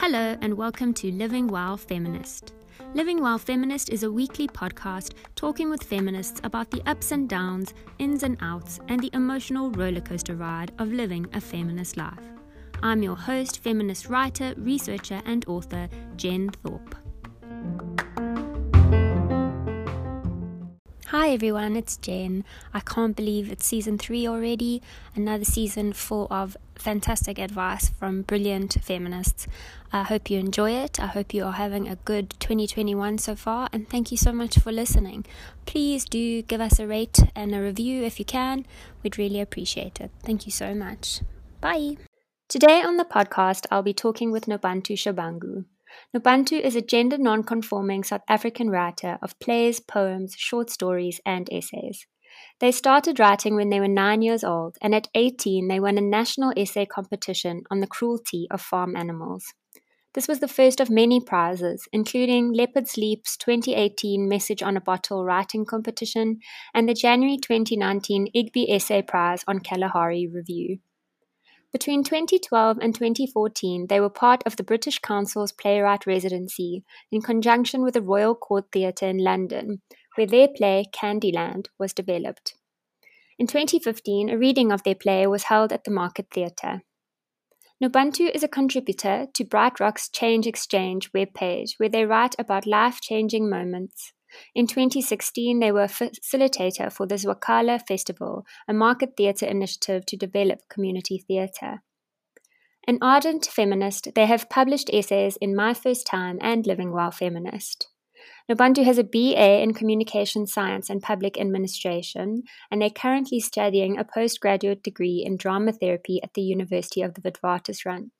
Hello, and welcome to Living While Feminist. Living While Feminist is a weekly podcast talking with feminists about the ups and downs, ins and outs, and the emotional rollercoaster ride of living a feminist life. I'm your host, feminist writer, researcher, and author, Jen Thorpe. Everyone, it's Jen. I can't believe it's season three already. Another season full of fantastic advice from brilliant feminists. I hope you enjoy it. I hope you are having a good 2021 so far, and thank you so much for listening. Please do give us a rate and a review if you can. We'd really appreciate it. Thank you so much. Bye. Today on the podcast, I'll be talking with Nobantu Shabangu. Nobantu is a gender non-conforming South African writer of plays, poems, short stories, and essays. They started writing when they were nine years old, and at 18 they won a national essay competition on the cruelty of farm animals. This was the first of many prizes, including Leopard's Leap's 2018 Message on a Bottle writing competition and the January 2019 Igby Essay Prize on Kalahari Review. Between 2012 and 2014, they were part of the British Council's Playwright Residency in conjunction with the Royal Court Theatre in London, where their play Candyland was developed. In 2015, a reading of their play was held at the Market Theatre. Nobantu is a contributor to BrightRock's Change Exchange webpage, where they write about life changing moments in 2016, they were facilitator for the Zwakala Festival, a market theatre initiative to develop community theatre. An ardent feminist, they have published essays in My First Time and Living While Feminist. Nobantu has a BA in Communication Science and Public Administration, and they're currently studying a postgraduate degree in drama therapy at the University of the Witwatersrand.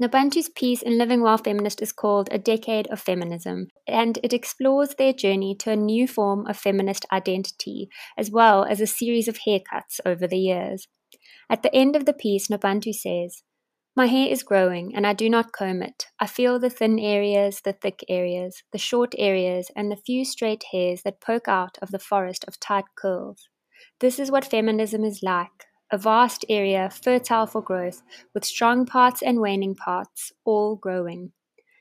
Nobantu's piece in Living While Feminist is called A Decade of Feminism, and it explores their journey to a new form of feminist identity, as well as a series of haircuts over the years. At the end of the piece, Nobantu says, My hair is growing, and I do not comb it. I feel the thin areas, the thick areas, the short areas, and the few straight hairs that poke out of the forest of tight curls. This is what feminism is like a vast area fertile for growth, with strong parts and waning parts, all growing.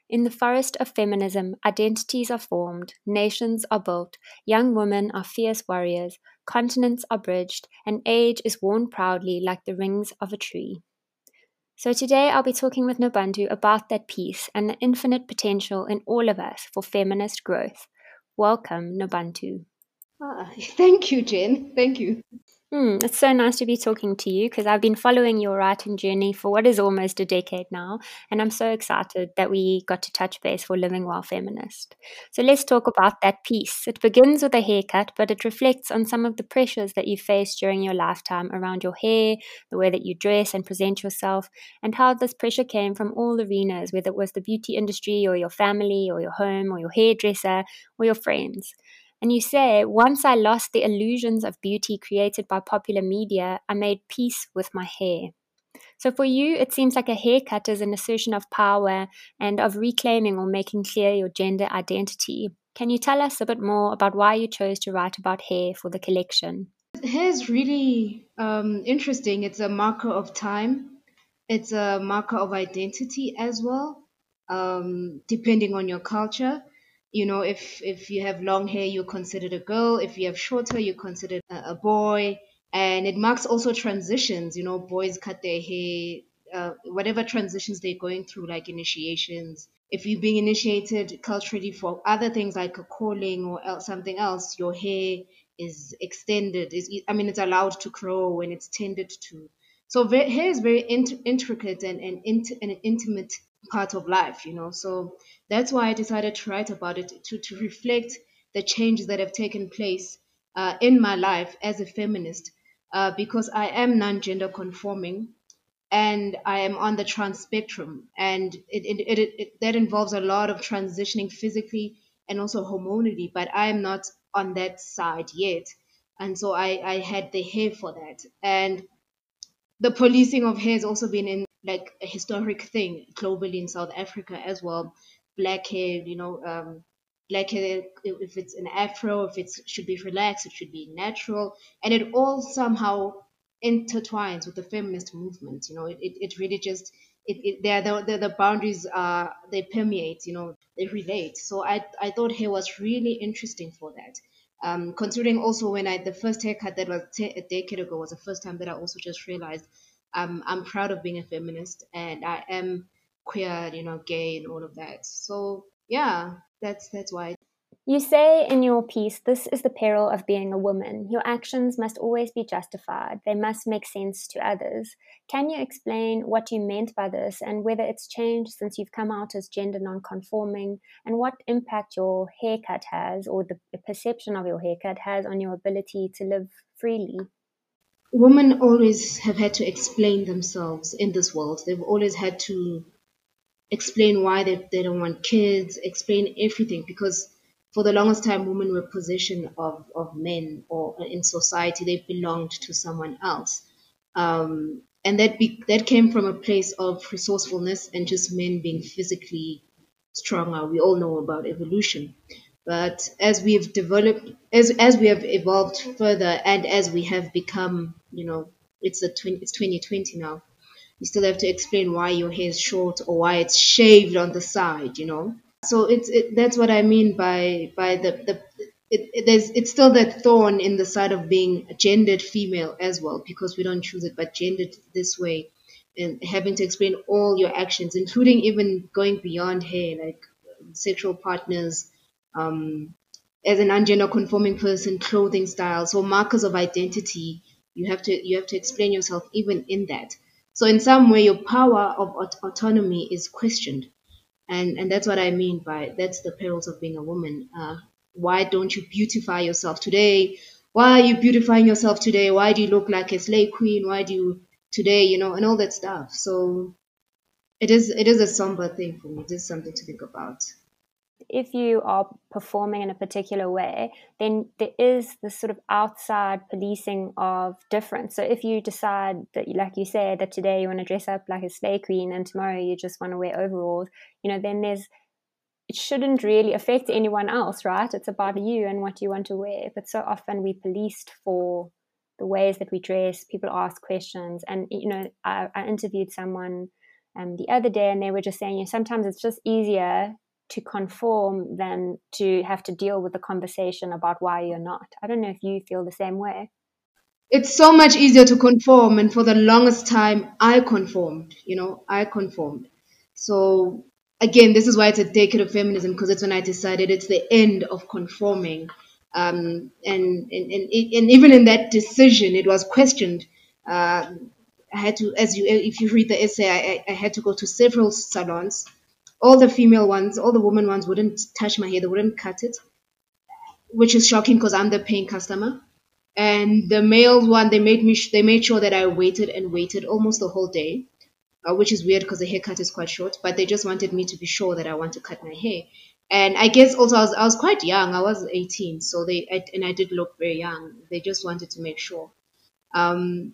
In the forest of feminism, identities are formed, nations are built, young women are fierce warriors, continents are bridged, and age is worn proudly like the rings of a tree. So today I'll be talking with Nobantu about that piece and the infinite potential in all of us for feminist growth. Welcome, Nobantu. Ah, thank you, Jen. Thank you. Mm, it's so nice to be talking to you because I've been following your writing journey for what is almost a decade now, and I'm so excited that we got to touch base for Living While Feminist. So let's talk about that piece. It begins with a haircut, but it reflects on some of the pressures that you faced during your lifetime around your hair, the way that you dress and present yourself, and how this pressure came from all arenas, whether it was the beauty industry or your family or your home or your hairdresser or your friends. And you say, once I lost the illusions of beauty created by popular media, I made peace with my hair. So for you, it seems like a haircut is an assertion of power and of reclaiming or making clear your gender identity. Can you tell us a bit more about why you chose to write about hair for the collection? Hair is really um, interesting. It's a marker of time, it's a marker of identity as well, um, depending on your culture you know if if you have long hair you're considered a girl. If you have short hair you're considered a, a boy. And it marks also transitions you know boys cut their hair uh, whatever transitions they're going through like initiations. If you're being initiated culturally for other things like a calling or else, something else your hair is extended. Is i mean it's allowed to grow when it's tended to. So hair is very int- intricate and, and, int- and intimate part of life, you know. So that's why I decided to write about it to, to reflect the changes that have taken place uh, in my life as a feminist, uh, because I am non gender conforming and I am on the trans spectrum, and it, it, it, it, that involves a lot of transitioning physically and also hormonally, but I am not on that side yet. And so I, I had the hair for that. And the policing of hair has also been in like a historic thing globally in South Africa as well. Black hair, you know, um, black hair, if it's an afro, if it should be relaxed, it should be natural. And it all somehow intertwines with the feminist movement. You know, it, it, it really just it, it there the, the, the boundaries are they permeate. You know, they relate. So I I thought hair was really interesting for that. Um, considering also when I the first haircut that was t- a decade ago was the first time that I also just realized um, I'm proud of being a feminist and I am queer, you know, gay and all of that. So yeah, that's that's why. You say in your piece, this is the peril of being a woman. Your actions must always be justified. They must make sense to others. Can you explain what you meant by this and whether it's changed since you've come out as gender non-conforming and what impact your haircut has or the perception of your haircut has on your ability to live freely? Women always have had to explain themselves in this world. They've always had to explain why they, they don't want kids, explain everything because for the longest time women were possession of, of men or in society they belonged to someone else. Um, and that be, that came from a place of resourcefulness and just men being physically stronger. We all know about evolution. But as we've developed, as as we have evolved further, and as we have become, you know, it's the 20, it's 2020 now you still have to explain why your hair is short or why it's shaved on the side, you know. So it's it, that's what I mean by by the the it, it, there's it's still that thorn in the side of being a gendered female as well because we don't choose it but gendered this way and having to explain all your actions including even going beyond hair like sexual partners um, as an ungender conforming person clothing style so markers of identity you have to you have to explain yourself even in that so in some way, your power of aut- autonomy is questioned, and and that's what I mean by that's the perils of being a woman. Uh, why don't you beautify yourself today? Why are you beautifying yourself today? Why do you look like a slay queen? Why do you today? You know, and all that stuff. So it is it is a somber thing for me. It is something to think about if you are performing in a particular way, then there is this sort of outside policing of difference. So if you decide that, like you said, that today you want to dress up like a slay queen and tomorrow you just want to wear overalls, you know, then there's it shouldn't really affect anyone else, right? It's about you and what you want to wear. But so often we policed for the ways that we dress. People ask questions, and you know, I, I interviewed someone um, the other day, and they were just saying, you know, sometimes it's just easier to conform than to have to deal with the conversation about why you're not. I don't know if you feel the same way. It's so much easier to conform, and for the longest time, I conformed. You know, I conformed. So again, this is why it's a decade of feminism because it's when I decided it's the end of conforming. Um, and, and, and, and even in that decision, it was questioned. Uh, I had to, as you, if you read the essay, I, I had to go to several salons all the female ones, all the woman ones wouldn't touch my hair. They wouldn't cut it, which is shocking because I'm the paying customer. And the male one, they made me, they made sure that I waited and waited almost the whole day, uh, which is weird because the haircut is quite short. But they just wanted me to be sure that I want to cut my hair. And I guess also I was, I was quite young. I was 18, so they I, and I did look very young. They just wanted to make sure. Um,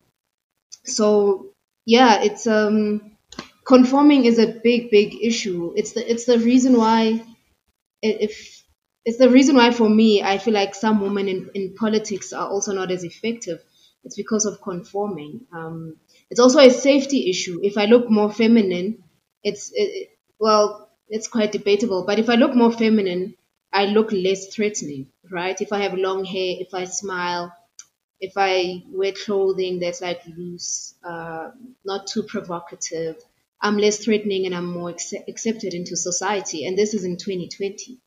so yeah, it's um conforming is a big big issue. It's the it's the reason why if it's the reason why for me i feel like some women in, in politics are also not as effective. It's because of conforming. Um, it's also a safety issue. If i look more feminine it's it, well it's quite debatable. But if i look more feminine i look less threatening right? If i have long hair if i smile if i wear clothing that's like loose uh, not too provocative I'm less threatening and I'm more accepted into society. And this is in 2020.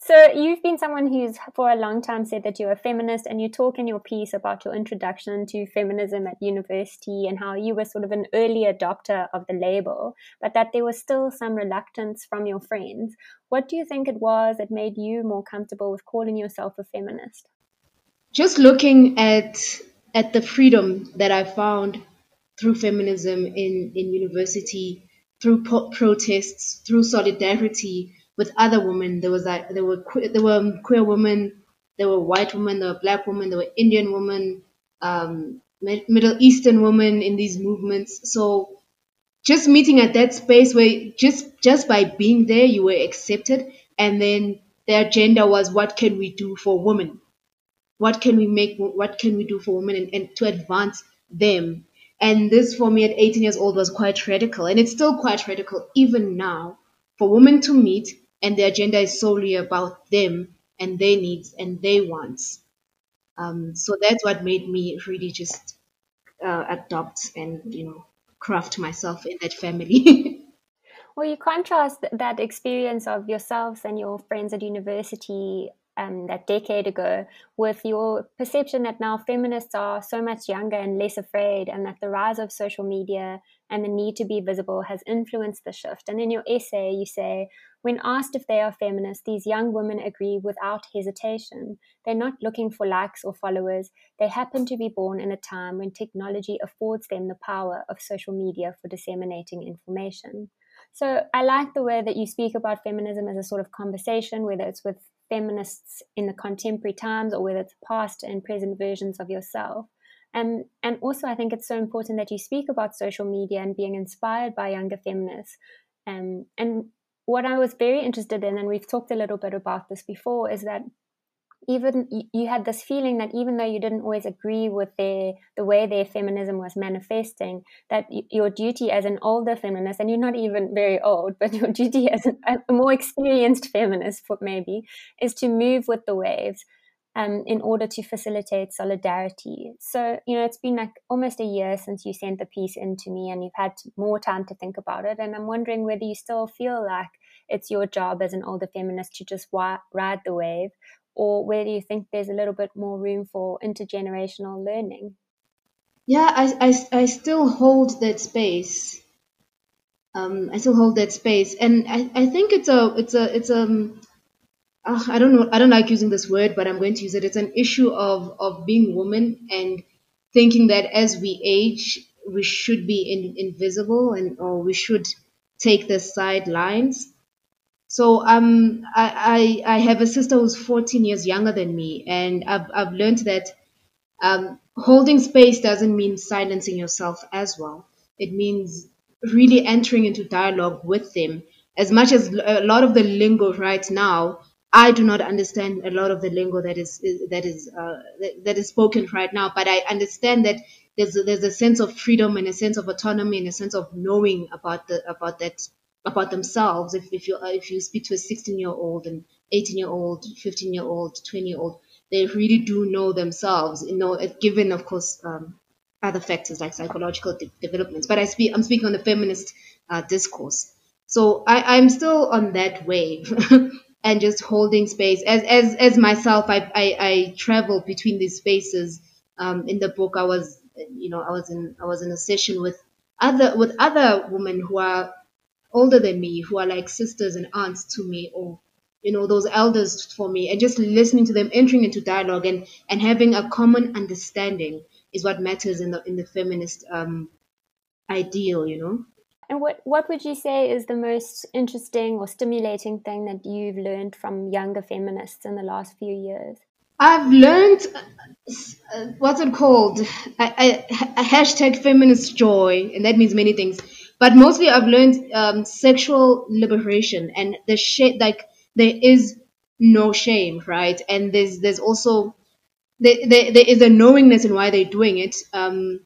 So you've been someone who's for a long time said that you're a feminist and you talk in your piece about your introduction to feminism at university and how you were sort of an early adopter of the label, but that there was still some reluctance from your friends. What do you think it was that made you more comfortable with calling yourself a feminist? Just looking at at the freedom that I found through feminism in, in university, through po- protests, through solidarity with other women. There was like there were que- there were queer women, there were white women, there were black women, there were Indian women, um, Middle Eastern women in these movements. So just meeting at that space where just just by being there you were accepted, and then the agenda was what can we do for women? What can we make? What can we do for women and, and to advance them. And this for me at 18 years old was quite radical. And it's still quite radical even now for women to meet and the agenda is solely about them and their needs and their wants. Um, so that's what made me really just uh, adopt and, you know, craft myself in that family. well, you contrast that experience of yourselves and your friends at university um, that decade ago with your perception that now feminists are so much younger and less afraid, and that the rise of social media and the need to be visible has influenced the shift. And in your essay, you say, when asked if they are feminists, these young women agree without hesitation. They're not looking for likes or followers. They happen to be born in a time when technology affords them the power of social media for disseminating information. So I like the way that you speak about feminism as a sort of conversation, whether it's with feminists in the contemporary times or whether it's past and present versions of yourself. And, and also, I think it's so important that you speak about social media and being inspired by younger feminists. Um, and what I was very interested in, and we've talked a little bit about this before, is that even you had this feeling that even though you didn't always agree with their the way their feminism was manifesting that your duty as an older feminist and you're not even very old but your duty as a more experienced feminist maybe is to move with the waves um, in order to facilitate solidarity. So, you know, it's been like almost a year since you sent the piece in to me and you've had more time to think about it. And I'm wondering whether you still feel like it's your job as an older feminist to just ride the wave or where do you think there's a little bit more room for intergenerational learning? Yeah, I, I, I still hold that space. Um, I still hold that space, and I, I think it's a it's a it's a um, uh, I don't know I don't like using this word, but I'm going to use it. It's an issue of of being woman and thinking that as we age we should be in, invisible and or we should take the sidelines so um, I, I, I have a sister who's 14 years younger than me, and I've, I've learned that um, holding space doesn't mean silencing yourself as well. It means really entering into dialogue with them. As much as a lot of the lingo right now, I do not understand a lot of the lingo that is that is uh, that is spoken right now, but I understand that there's a, there's a sense of freedom and a sense of autonomy and a sense of knowing about the about that about themselves. If, if you uh, if you speak to a 16 year old and 18 year old, 15 year old, 20 year old, they really do know themselves. You know, given of course um, other factors like psychological de- developments. But I speak I'm speaking on the feminist uh, discourse. So I, I'm still on that wave. and just holding space as as as myself I, I I travel between these spaces um in the book I was you know I was in I was in a session with other with other women who are older than me who are like sisters and aunts to me or you know those elders for me and just listening to them entering into dialogue and and having a common understanding is what matters in the in the feminist um ideal you know and what what would you say is the most interesting or stimulating thing that you've learned from younger feminists in the last few years I've learned uh, what's it called? I, I, a hashtag feminist joy, and that means many things. But mostly, I've learned um, sexual liberation and the shame. Like there is no shame, right? And there's there's also there, there, there is a knowingness in why they're doing it. Um,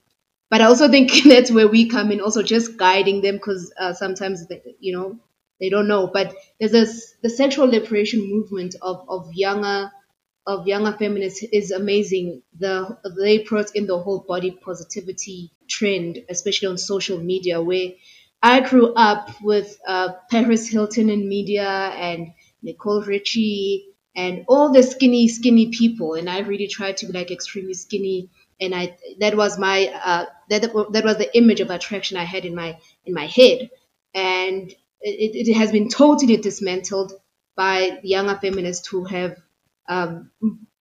but I also think that's where we come in, also just guiding them because uh, sometimes they, you know they don't know. But there's this the sexual liberation movement of of younger of younger feminists is amazing. The they brought in the whole body positivity trend, especially on social media, where I grew up with uh, Paris Hilton in media and Nicole Richie and all the skinny, skinny people, and I really tried to be like extremely skinny. And I that was my uh, that that was the image of attraction I had in my in my head, and it, it has been totally dismantled by younger feminists who have um,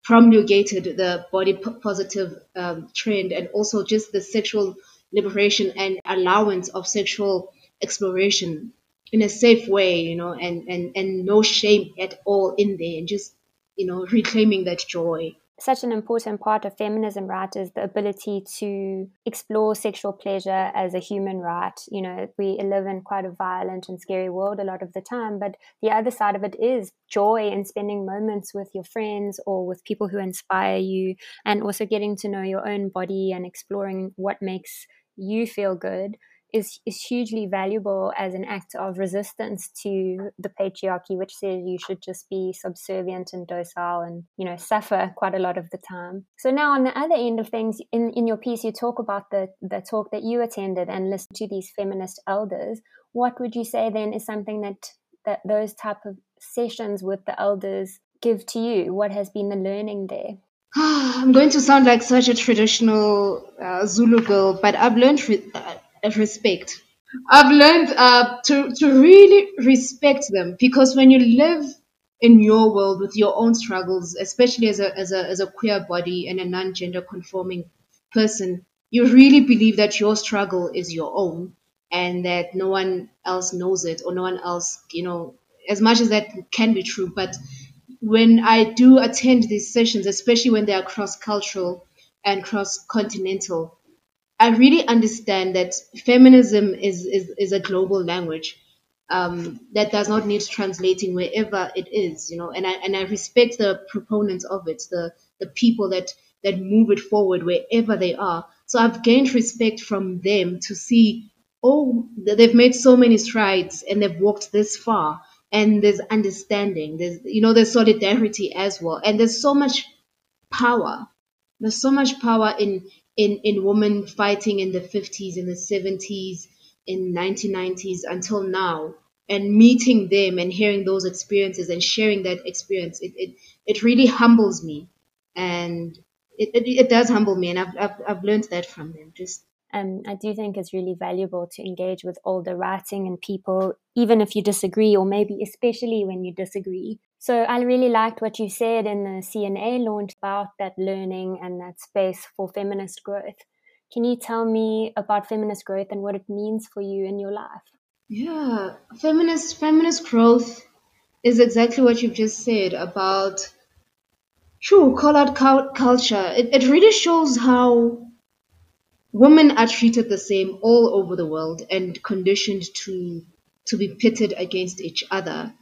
promulgated the body positive um, trend and also just the sexual liberation and allowance of sexual exploration in a safe way, you know, and, and, and no shame at all in there and just, you know, reclaiming that joy. Such an important part of feminism, right, is the ability to explore sexual pleasure as a human right. You know, we live in quite a violent and scary world a lot of the time, but the other side of it is joy in spending moments with your friends or with people who inspire you, and also getting to know your own body and exploring what makes you feel good is, is hugely valuable as an act of resistance to the patriarchy, which says you should just be subservient and docile and, you know, suffer quite a lot of the time. So now on the other end of things, in, in your piece, you talk about the, the talk that you attended and listened to these feminist elders. What would you say then is something that, that those type of sessions with the elders give to you? What has been the learning there? I'm going to sound like such a traditional uh, Zulu girl, but I've learned re- uh, respect. I've learned uh, to to really respect them because when you live in your world with your own struggles, especially as a as a as a queer body and a non-gender conforming person, you really believe that your struggle is your own and that no one else knows it or no one else, you know, as much as that can be true, but when I do attend these sessions, especially when they are cross cultural and cross continental, I really understand that feminism is, is, is a global language um, that does not need translating wherever it is, you know, and I, and I respect the proponents of it, the, the people that, that move it forward wherever they are. So I've gained respect from them to see, oh, they've made so many strides and they've walked this far. And there's understanding, there's, you know, there's solidarity as well. And there's so much power. There's so much power in in in women fighting in the 50s in the 70s in 1990s until now. And meeting them and hearing those experiences and sharing that experience it it, it really humbles me. And it, it, it does humble me and I've, I've I've learned that from them. Just and I do think it's really valuable to engage with older writing and people, even if you disagree, or maybe especially when you disagree. So I really liked what you said in the CNA launch about that learning and that space for feminist growth. Can you tell me about feminist growth and what it means for you in your life? Yeah, feminist feminist growth is exactly what you've just said about true call out culture. It, it really shows how women are treated the same all over the world and conditioned to to be pitted against each other.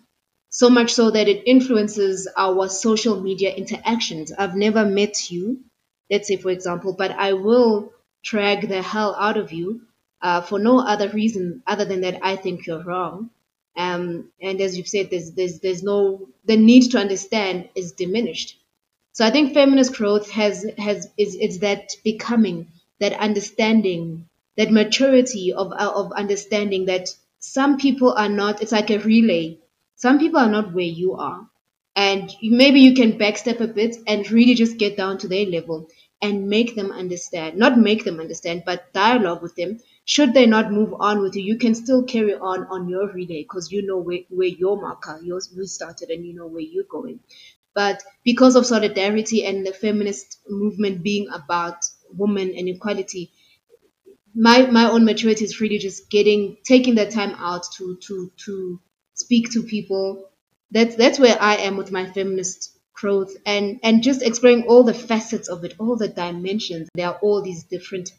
So much so that it influences our social media interactions. I've never met you let's say for example but i will drag the hell out of you uh, for no other reason other than that i think you're wrong. Um, and as you've said there's, there's there's no the need to understand is diminished. So i think feminist growth has has is it's that becoming that understanding, that maturity of uh, of understanding that some people are not. It's like a relay. Some people are not where you are, and maybe you can backstep a bit and really just get down to their level and make them understand. Not make them understand, but dialogue with them. Should they not move on with you, you can still carry on on your relay because you know where, where your marker, yours, you started, and you know where you're going. But because of solidarity and the feminist movement being about women and equality, my my own maturity is really just getting taking that time out to to to speak to people. That's that's where I am with my feminist growth and and just exploring all the facets of it, all the dimensions. There are all these different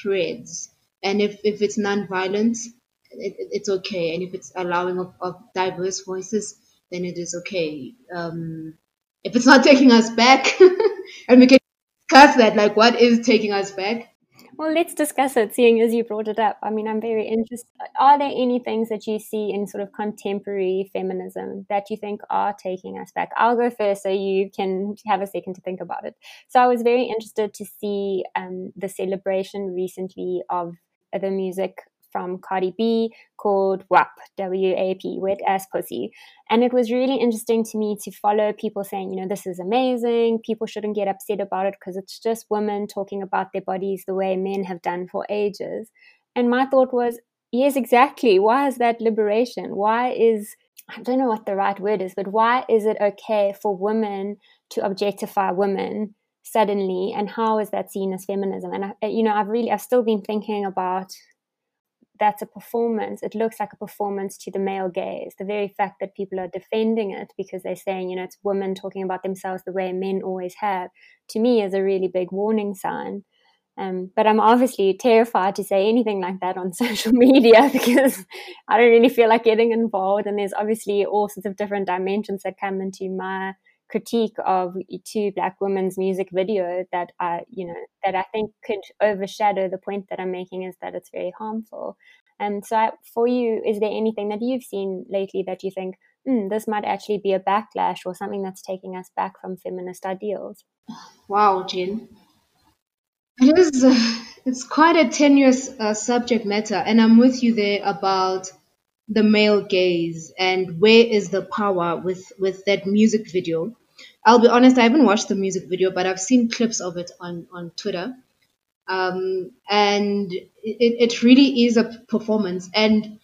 threads. And if, if it's non-violent, it, it's okay. And if it's allowing of, of diverse voices, then it is okay. Um, if it's not taking us back, and we can discuss that, like what is taking us back? Well, let's discuss it, seeing as you brought it up. I mean, I'm very interested. Are there any things that you see in sort of contemporary feminism that you think are taking us back? I'll go first so you can have a second to think about it. So, I was very interested to see um, the celebration recently of the music from Cardi B called WAP, W A P, Wet Ass Pussy. And it was really interesting to me to follow people saying, you know, this is amazing. People shouldn't get upset about it because it's just women talking about their bodies the way men have done for ages. And my thought was, yes, exactly. Why is that liberation? Why is, I don't know what the right word is, but why is it okay for women to objectify women? suddenly and how is that seen as feminism and I, you know i've really i've still been thinking about that's a performance, it looks like a performance to the male gaze. The very fact that people are defending it because they're saying, you know, it's women talking about themselves the way men always have, to me is a really big warning sign. Um, but I'm obviously terrified to say anything like that on social media because I don't really feel like getting involved. And there's obviously all sorts of different dimensions that come into my critique of two black women's music video that I, you know, that I think could overshadow the point that I'm making is that it's very harmful. And so, I, for you, is there anything that you've seen lately that you think mm, this might actually be a backlash or something that's taking us back from feminist ideals? Wow, Jen. It is. Uh, it's quite a tenuous uh, subject matter, and I'm with you there about the male gaze and where is the power with with that music video. I'll be honest, I haven't watched the music video, but I've seen clips of it on on Twitter, um, and it, it really is a performance. And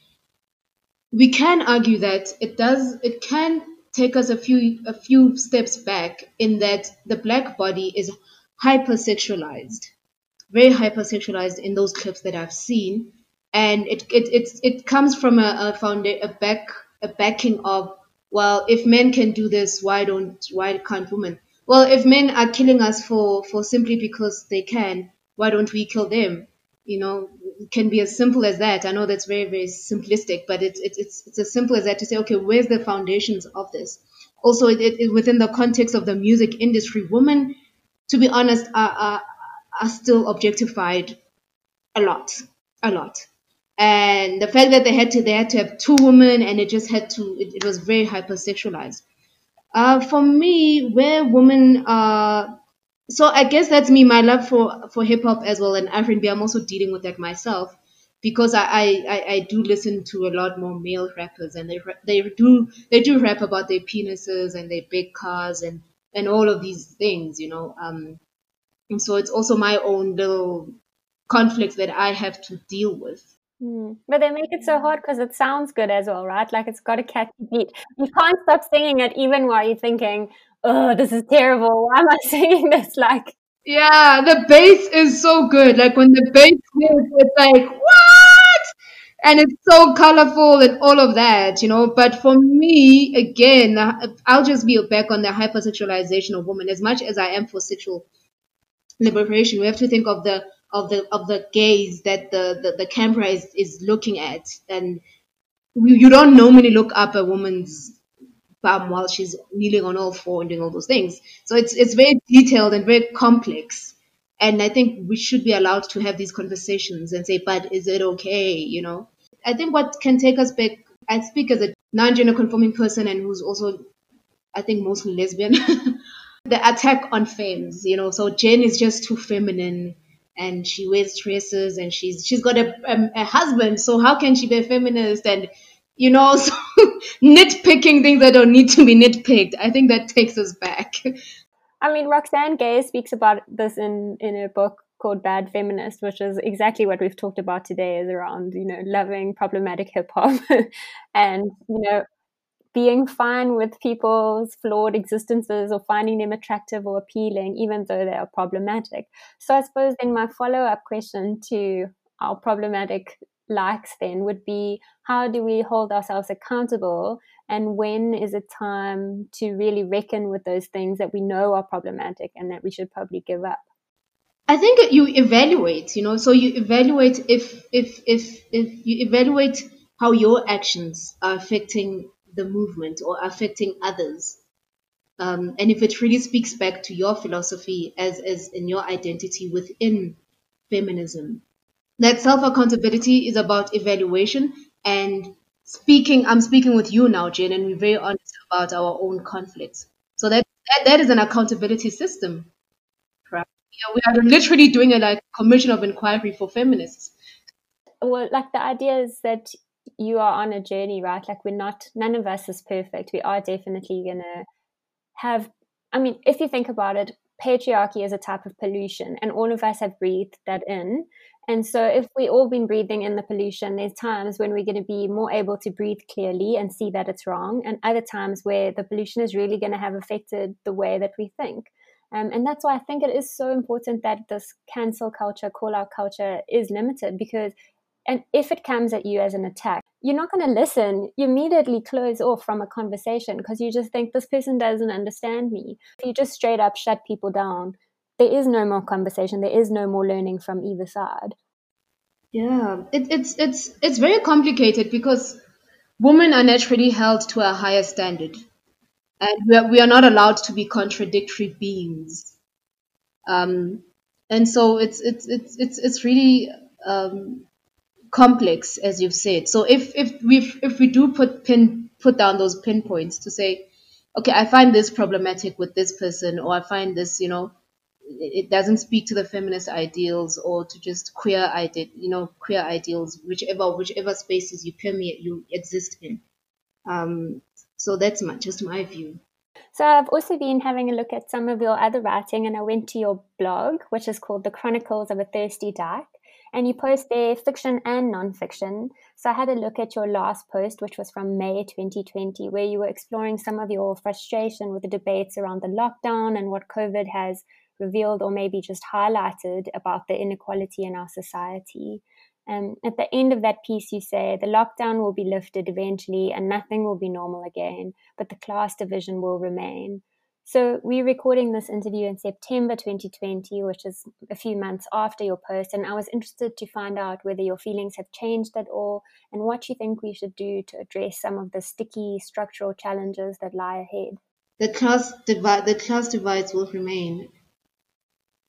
we can argue that it does. It can take us a few a few steps back in that the black body is hypersexualized very hypersexualized in those clips that I've seen, and it it it comes from a a, founda- a back a backing of well, if men can do this, why don't why can't women? Well, if men are killing us for for simply because they can, why don't we kill them? You know, it can be as simple as that. I know that's very very simplistic, but it's it's it's, it's as simple as that to say, okay, where's the foundations of this? Also, it, it, within the context of the music industry, women, to be honest, are, are are still objectified a lot, a lot. And the fact that they had to they had to have two women and it just had to it, it was very hypersexualized. Uh, for me, where women are so I guess that's me, my love for for hip hop as well and R&B. I'm also dealing with that myself because I, I, I do listen to a lot more male rappers and they they do they do rap about their penises and their big cars and and all of these things, you know. Um, and so it's also my own little conflicts that I have to deal with. Mm. But they make it so hard because it sounds good as well, right? Like it's got a catchy beat. You can't stop singing it even while you're thinking, oh, this is terrible. Why am I singing this? Like, yeah, the bass is so good. Like when the bass hits, it's like, what? And it's so colorful and all of that, you know. But for me, again, I'll just be back on the hypersexualization of women as much as I am for sexual liberation, we have to think of the of the of the gaze that the the, the camera is, is looking at, and you don't normally look up a woman's bum while she's kneeling on all four and doing all those things. So it's it's very detailed and very complex. And I think we should be allowed to have these conversations and say, but is it okay? You know, I think what can take us back. I speak as a non-gender conforming person and who's also, I think, mostly lesbian. the attack on femmes, you know. So Jen is just too feminine and she wears dresses and she's she's got a, a, a husband, so how can she be a feminist and you know, so nitpicking things that don't need to be nitpicked. I think that takes us back. I mean, Roxane Gay speaks about this in in a book called Bad Feminist, which is exactly what we've talked about today, is around you know loving problematic hip hop and you know being fine with people's flawed existences or finding them attractive or appealing, even though they are problematic. So I suppose then my follow up question to our problematic likes then would be how do we hold ourselves accountable and when is it time to really reckon with those things that we know are problematic and that we should probably give up i think you evaluate you know so you evaluate if if if if you evaluate how your actions are affecting the movement or affecting others. Um, and if it really speaks back to your philosophy as, as in your identity within feminism, that self accountability is about evaluation and speaking. I'm speaking with you now, Jen, and we're very honest about our own conflicts. So that that, that is an accountability system. Right? Yeah, we are literally doing a like commission of inquiry for feminists. Well, like the idea is that you are on a journey, right? Like we're not, none of us is perfect. We are definitely going to have, I mean, if you think about it, patriarchy is a type of pollution and all of us have breathed that in. And so if we all been breathing in the pollution, there's times when we're going to be more able to breathe clearly and see that it's wrong. And other times where the pollution is really going to have affected the way that we think. Um, and that's why I think it is so important that this cancel culture, call out culture is limited because And if it comes at you as an attack, you're not going to listen. You immediately close off from a conversation because you just think this person doesn't understand me. If you just straight up shut people down, there is no more conversation. There is no more learning from either side. Yeah, it, it's it's it's very complicated because women are naturally held to a higher standard, and we are, we are not allowed to be contradictory beings. Um, and so it's it's it's it's it's really um, complex, as you've said. So if if we if we do put pin put down those pinpoints to say, okay, I find this problematic with this person, or I find this, you know, it doesn't speak to the feminist ideals or to just queer ide- you know queer ideals whichever whichever spaces you permeate you exist in. Um, so that's my just my view. So i've also been having a look at some of your other writing and i went to your blog which is called the chronicles of a thirsty dyke and you post there fiction and non-fiction so i had a look at your last post which was from may 2020 where you were exploring some of your frustration with the debates around the lockdown and what covid has revealed or maybe just highlighted about the inequality in our society. Um, at the end of that piece, you say the lockdown will be lifted eventually and nothing will be normal again, but the class division will remain. So, we're recording this interview in September 2020, which is a few months after your post. And I was interested to find out whether your feelings have changed at all and what you think we should do to address some of the sticky structural challenges that lie ahead. The class, divi- the class divides will remain.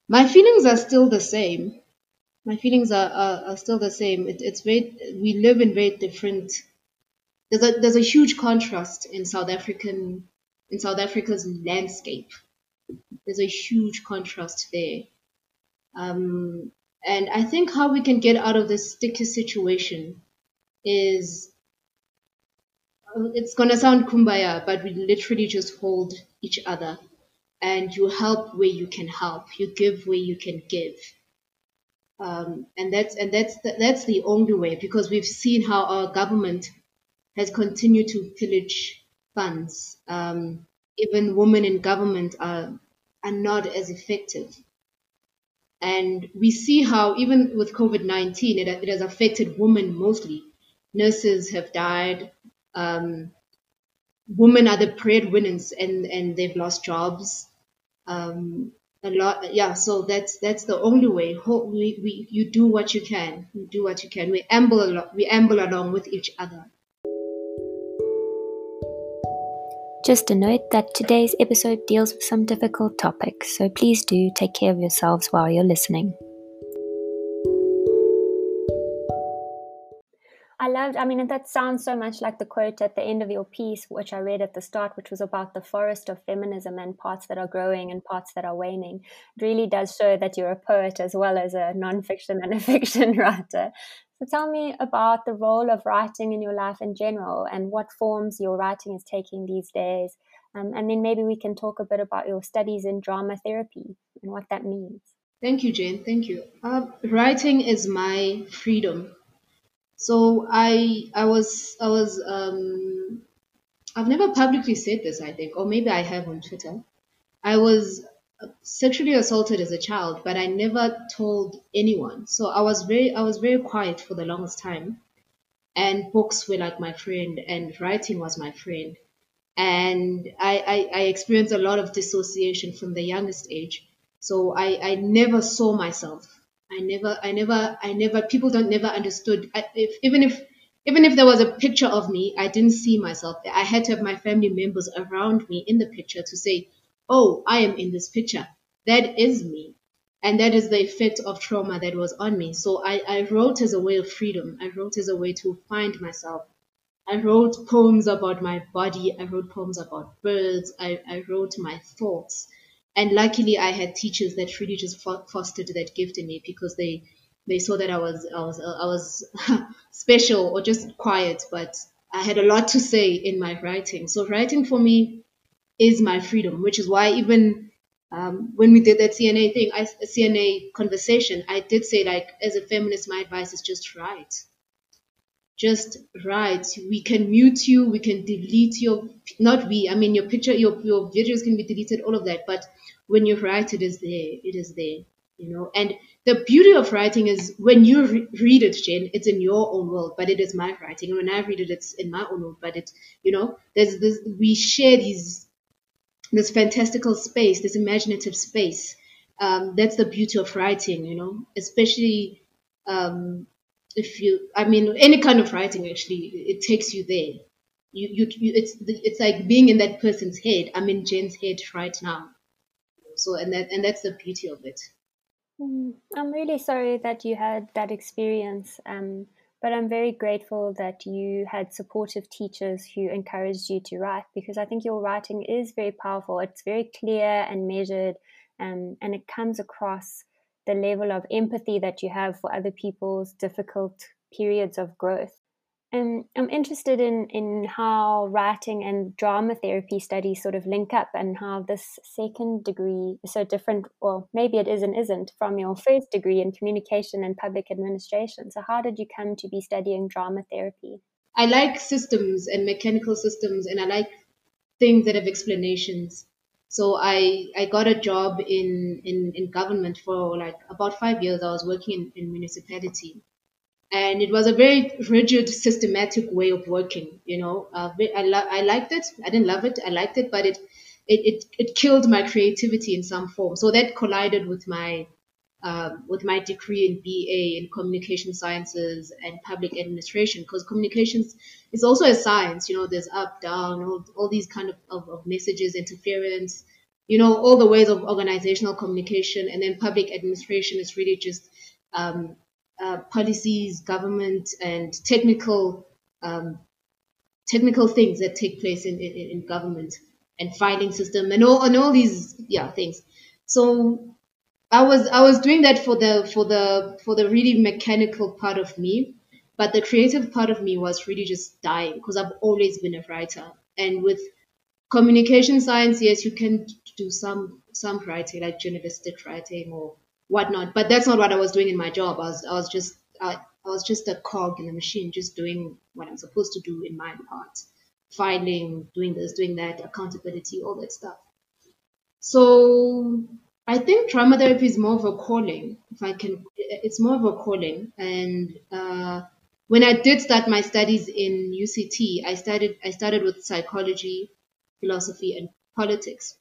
My feelings are still the same. My feelings are, are, are still the same. It, it's very, we live in very different. There's a there's a huge contrast in South African in South Africa's landscape. There's a huge contrast there. Um, and I think how we can get out of this sticky situation is it's gonna sound kumbaya, but we literally just hold each other and you help where you can help you give where you can give um, and that's and that's the, that's the only way because we've seen how our government has continued to pillage funds um, even women in government are are not as effective. And we see how even with covid-19 it, it has affected women mostly. Nurses have died um, women are the breadwinners and and they've lost jobs um, a lot yeah so that's that's the only way. Hope we, we you do what you can you do what you can. We amble along we amble along with each other just a note that today's episode deals with some difficult topics so please do take care of yourselves while you're listening I loved, I mean, that sounds so much like the quote at the end of your piece, which I read at the start, which was about the forest of feminism and parts that are growing and parts that are waning. It really does show that you're a poet as well as a nonfiction and a fiction writer. So tell me about the role of writing in your life in general and what forms your writing is taking these days. Um, and then maybe we can talk a bit about your studies in drama therapy and what that means. Thank you, Jane. Thank you. Uh, writing is my freedom so I I was I was um I've never publicly said this I think or maybe I have on Twitter. I was sexually assaulted as a child, but I never told anyone. So I was very I was very quiet for the longest time. And books were like my friend and writing was my friend. And I, I, I experienced a lot of dissociation from the youngest age. So I, I never saw myself I never, I never, I never, people don't never understood. I, if, even if, even if there was a picture of me, I didn't see myself. I had to have my family members around me in the picture to say, oh, I am in this picture. That is me. And that is the effect of trauma that was on me. So I, I wrote as a way of freedom. I wrote as a way to find myself. I wrote poems about my body. I wrote poems about birds. I, I wrote my thoughts and luckily I had teachers that really just fostered that gift in me because they they saw that I was I was I was special or just quiet, but I had a lot to say in my writing. So writing for me is my freedom, which is why even um, when we did that CNA thing, I, CNA conversation, I did say like, as a feminist, my advice is just write. Just write. We can mute you. We can delete your, not we. I mean, your picture, your your videos can be deleted, all of that. But when you write it is there it is there you know and the beauty of writing is when you re- read it, Jen, it's in your own world, but it is my writing. And when I read it, it's in my own world, but it's, you know, there's this, we share these, this fantastical space, this imaginative space. Um, that's the beauty of writing, you know, especially, um, if you, I mean, any kind of writing actually, it takes you there. You, you, you it's, it's like being in that person's head. I'm in Jen's head right now. So, and that, and that's the beauty of it. Mm, I'm really sorry that you had that experience, um, but I'm very grateful that you had supportive teachers who encouraged you to write because I think your writing is very powerful. It's very clear and measured, um, and it comes across the level of empathy that you have for other people's difficult periods of growth. Um, I'm interested in, in how writing and drama therapy studies sort of link up and how this second degree is so different, or maybe it is and isn't, from your first degree in communication and public administration. So, how did you come to be studying drama therapy? I like systems and mechanical systems, and I like things that have explanations. So I, I got a job in, in, in government for like about five years. I was working in, in municipality and it was a very rigid, systematic way of working. You know, uh, I, lo- I liked it. I didn't love it. I liked it, but it, it, it, it killed my creativity in some form. So that collided with my um, with my degree in BA in communication sciences and public administration, because communications is also a science. You know, there's up, down, all, all these kind of, of, of messages, interference. You know, all the ways of organizational communication, and then public administration is really just um, uh, policies, government, and technical um, technical things that take place in, in, in government and filing system and all and all these yeah things. So I was I was doing that for the for the for the really mechanical part of me, but the creative part of me was really just dying because I've always been a writer. And with communication science, yes, you can do some some writing like journalistic writing or whatnot. But that's not what I was doing in my job. I was I was just I, I was just a cog in the machine, just doing what I'm supposed to do in my part, filing, doing this, doing that, accountability, all that stuff. So I think drama therapy is more of a calling. If I can, it's more of a calling. And uh, when I did start my studies in UCT, I started I started with psychology, philosophy, and politics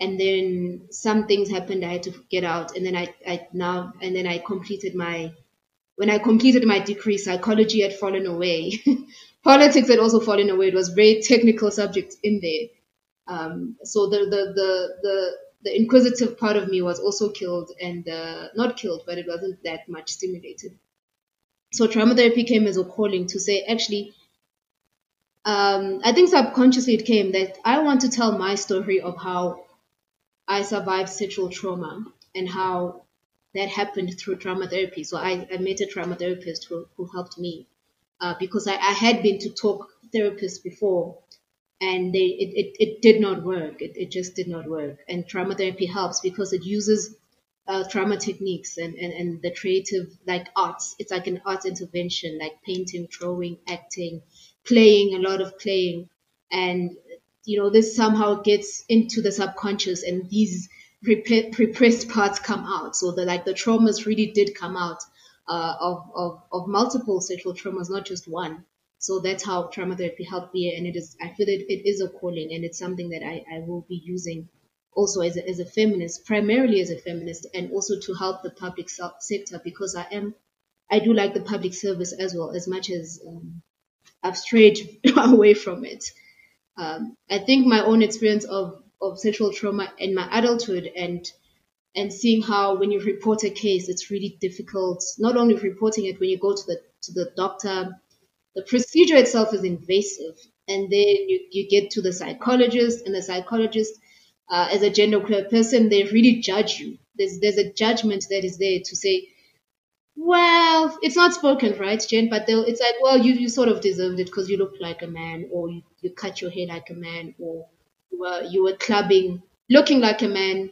and then some things happened i had to get out and then i, I now and then i completed my when i completed my degree psychology had fallen away. Politics had also fallen away. It was very technical subjects in there. Um, so the, the the the the inquisitive part of me was also killed and uh, not killed but it wasn't that much stimulated. So drama therapy came as a calling to say actually um, I think subconsciously it came that I want to tell my story of how I survived sexual trauma and how that happened through drama therapy. So I, I met a drama therapist who, who helped me uh, because I, I had been to talk therapists before and they it, it, it did not work. It, it just did not work. And drama therapy helps because it uses uh, drama techniques and, and, and the creative like arts. It's like an art intervention, like painting, drawing, acting, playing, a lot of playing. And you know this somehow gets into the subconscious and these repressed parts come out. So the like the traumas really did come out uh, of, of of multiple sexual traumas not just one. So that's how drama therapy helped me and it is i feel that it is a calling and it's something that i, I will be using also as a, as a feminist primarily as a feminist and also to help the public sector because i am i do like the public service as well as much as um, i've strayed away from it um, I think my own experience of, of sexual trauma in my adulthood and and seeing how when you report a case, it's really difficult. Not only reporting it when you go to the to the doctor, the procedure itself is invasive, and then you, you get to the psychologist, and the psychologist, uh, as a genderqueer person, they really judge you. There's there's a judgment that is there to say well, it's not spoken, right, Jen? But they'll, it's like, well, you, you sort of deserved it because you look like a man, or you, you cut your hair like a man, or you were, you were clubbing, looking like a man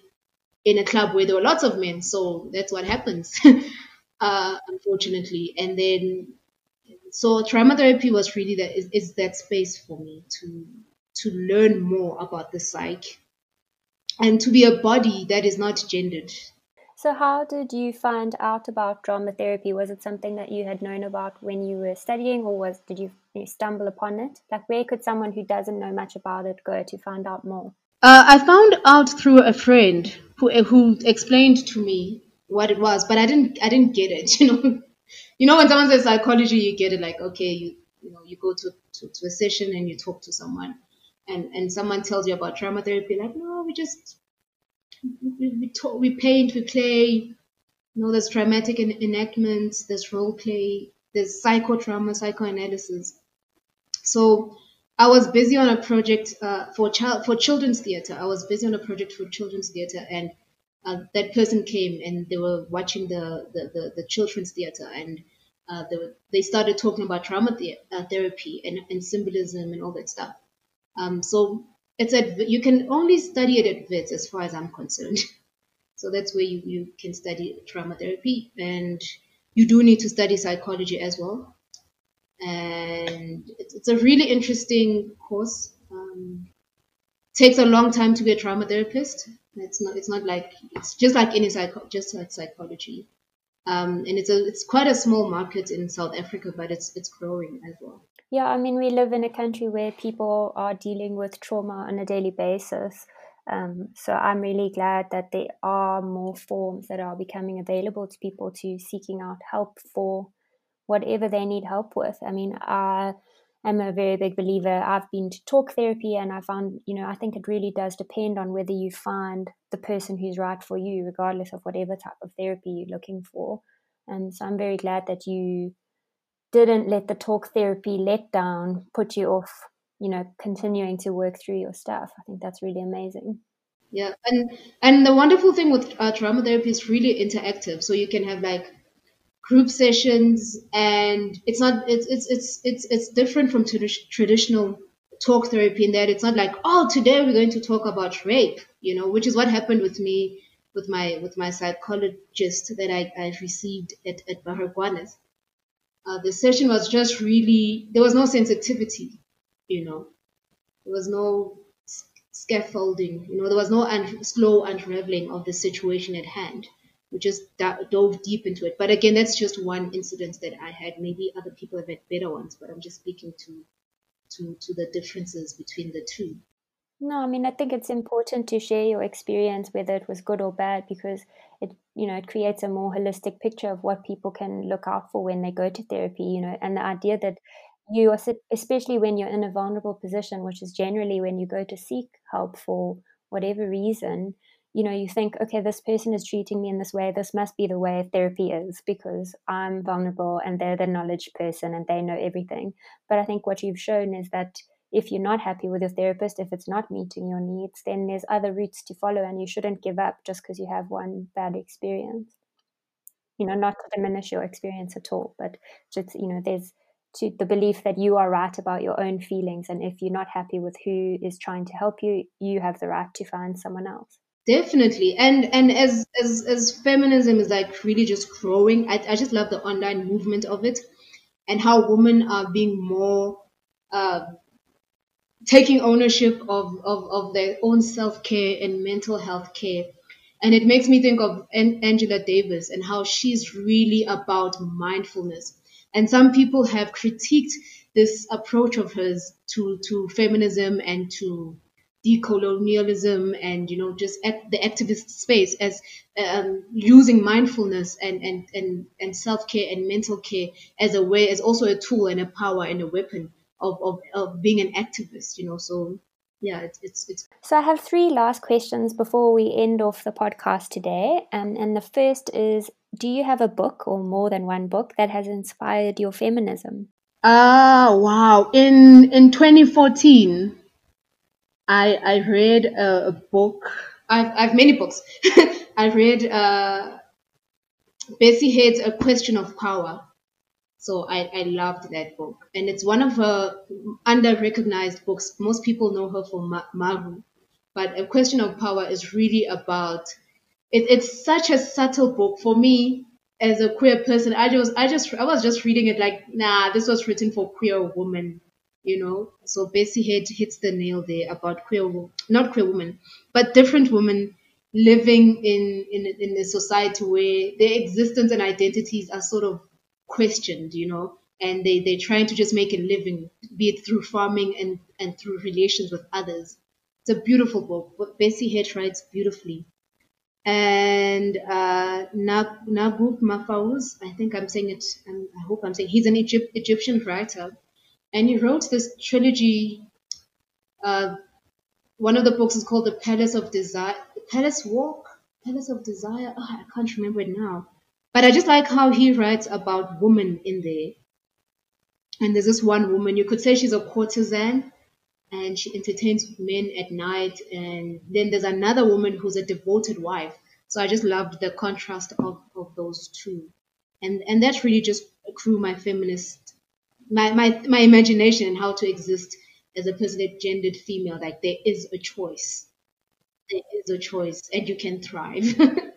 in a club where there were lots of men. So that's what happens, uh, unfortunately. And then, so drama therapy was really that is, is that space for me to to learn more about the psyche and to be a body that is not gendered So, how did you find out about drama therapy? Was it something that you had known about when you were studying, or was did you, you stumble upon it? Like, where could someone who doesn't know much about it go to find out more? Uh, I found out through a friend who who explained to me what it was, but I didn't I didn't get it. You know, you know when someone says psychology, you get it like okay, you you know you go to, to, to a session and you talk to someone, and and someone tells you about drama therapy, like no, we just we we, talk, we paint, we play. You know, there's dramatic en- enactments, there's role play, there's psychodrama, psychoanalysis. So I was busy on a project uh, for child for children's theater. I was busy on a project for children's theater, and uh, that person came and they were watching the the, the, the children's theater, and uh, they, were, they started talking about drama the- uh, therapy and, and symbolism and all that stuff. Um, so it's at you can only study it at Wits as far as I'm concerned. so that's where you, you can study drama therapy, and you do need to study psychology as well and it's, it's a really interesting course. Um, takes a long time to be a drama therapist. It's not. It's not like it's just like any psycho, just like psychology. Um, and it's a it's quite a small market in South Africa, but it's it's growing as well. Yeah, I mean, we live in a country where people are dealing with trauma on a daily basis. Um, so I'm really glad that there are more forms that are becoming available to people to seeking out help for whatever they need help with. I mean, I am a very big believer. I've been to talk therapy and I found, you know, I think it really does depend on whether you find the person who's right for you, regardless of whatever type of therapy you're looking for. And so I'm very glad that you didn't let the talk therapy let down put you off, you know, continuing to work through your stuff. I think that's really amazing. Yeah, and and the wonderful thing with uh, drama therapy is really interactive. So you can have like group sessions and it's not it's it's it's it's, it's different from tradi- traditional talk therapy in that it's not like oh today we're going to talk about rape you know which is what happened with me with my with my psychologist that I, I received at, at Baragwanath. Uh, the session was just really there was no sensitivity you know there was no scaffolding you know there was no un- slow unraveling of the situation at hand we just dove deep into it. But again, that's just one incident that I had. Maybe other people have had better ones, but I'm just speaking to to to the differences between the two. No, I mean I think it's important to share your experience, whether it was good or bad, because it you know it creates a more holistic picture of what people can look out for when they go to therapy. You know, and the idea that you are especially when you're in a vulnerable position, which is generally when you go to seek help for whatever reason, you know, you think, okay, this person is treating me in this way. This must be the way therapy is because I'm vulnerable and they're the knowledge person and they know everything. But I think what you've shown is that if you're not happy with your therapist, if it's not meeting your needs, then there's other routes to follow and you shouldn't give up just because you have one bad experience. You know, not to diminish your experience at all, but just, you know, there's to the belief that you are right about your own feelings. And if you're not happy with who is trying to help you, you have the right to find someone else. Definitely. And and as as as feminism is like really just growing, I, I just love the online movement of it and how women are being more uh, taking ownership of, of, of their own self care and mental health care. And it makes me think of An- Angela Davis and how she's really about mindfulness. And some people have critiqued this approach of hers to, to feminism and to decolonialism and you know just at the activist space as um, using mindfulness and and and, and self-care and mental care as a way as also a tool and a power and a weapon of, of, of being an activist you know so yeah it's, it's it's so i have three last questions before we end off the podcast today um, and the first is do you have a book or more than one book that has inspired your feminism ah wow in in 2014 I I read a, a book. I've I've many books. I've read uh, Bessie Head's A Question of Power. So I, I loved that book. And it's one of her under recognized books. Most people know her for Ma- Maru. But A Question of Power is really about it, it's such a subtle book for me as a queer person. I just I just I was just reading it like, nah, this was written for queer women you know. So Bessie Head hits the nail there about queer, not queer women, but different women living in, in in a society where their existence and identities are sort of questioned, you know, and they they're trying to just make a living, be it through farming and and through relations with others. It's a beautiful book. But Bessie Head writes beautifully. And uh, Naguib Mahfouz, I think I'm saying it, I hope I'm saying, he's an Egypt, Egyptian writer. And he wrote this trilogy. Uh, one of the books is called The Palace of Desire, Palace Walk, Palace of Desire. Oh, I can't remember it now. But I just like how he writes about women in there. And there's this one woman, you could say she's a courtesan, and she entertains men at night. And then there's another woman who's a devoted wife. So I just loved the contrast of, of those two. And and that really just grew my feminist my, my my imagination and how to exist as a person that gendered female. Like there is a choice. There is a choice and you can thrive.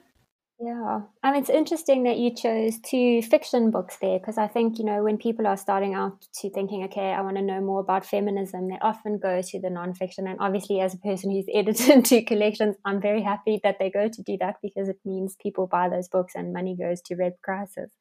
Yeah, and it's interesting that you chose two fiction books there because I think, you know, when people are starting out to thinking, okay, I want to know more about feminism, they often go to the nonfiction. And obviously, as a person who's edited two collections, I'm very happy that they go to do that because it means people buy those books and money goes to Rape Crisis.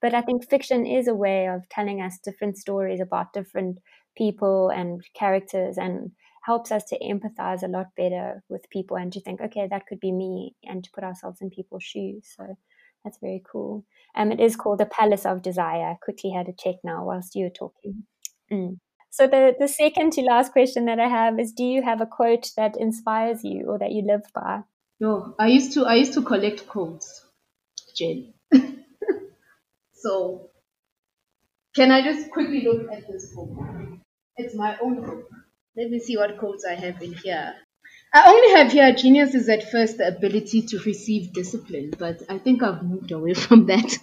But I think fiction is a way of telling us different stories about different people and characters and helps us to empathize a lot better with people and to think, okay, that could be me, and to put ourselves in people's shoes. So that's very cool. Um, it is called the Palace of Desire. I quickly had a check now whilst you were talking. Mm. So the the second to last question that I have is: Do you have a quote that inspires you or that you live by? No, I used to I used to collect quotes, Jen. so can I just quickly look at this book? It's my own book. Let me see what quotes I have in here. I only have here genius is at first the ability to receive discipline, but I think I've moved away from that.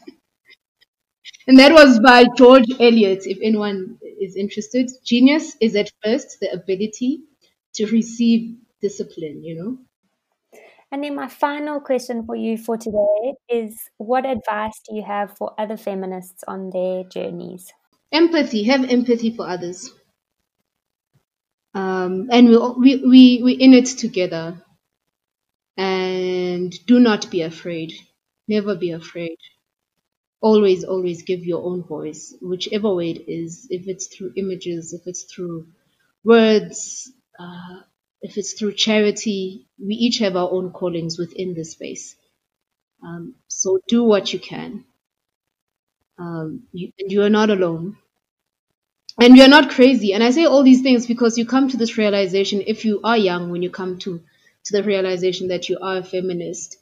and that was by George Eliot, if anyone is interested. Genius is at first the ability to receive discipline, you know? And then my final question for you for today is what advice do you have for other feminists on their journeys? Empathy. Have empathy for others um, and we we we we in it together. And do not be afraid. Never be afraid. Always, always give your own voice, whichever way it is. If it's through images, if it's through words, uh, if it's through charity, we each have our own callings within this space. Um, so do what you can. Um, you, you are not alone and you're not crazy. And i say all these things because you come to this realization if you are young when you come to to the realization that you are a feminist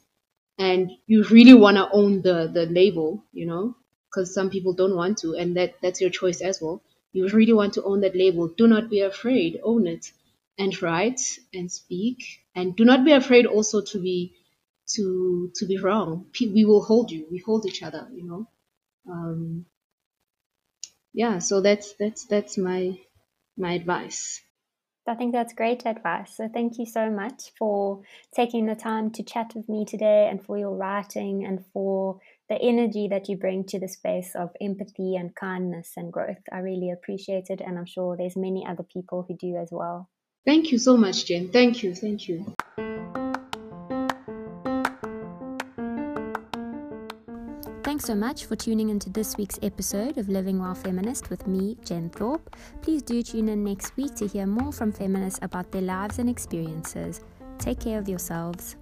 and you really want to own the the label you know because some people don't want to and that that's your choice as well. You really want to own that label. Do not be afraid. Own it and write and speak and do not be afraid also to be to to be wrong. We will hold you. We hold each other you know. Um, yeah, so that's that's that's my my advice. I think that's great advice. So thank you so much for taking the time to chat with me today and for your writing and for the energy that you bring to the space of empathy and kindness and growth. I really appreciate it and I'm sure there's many other people who do as well. Thank you so much, Jen. Thank you. Thank you. So much for tuning into this week's episode of Living While Feminist with me, Jen Thorpe. Please do tune in next week to hear more from feminists about their lives and experiences. Take care of yourselves.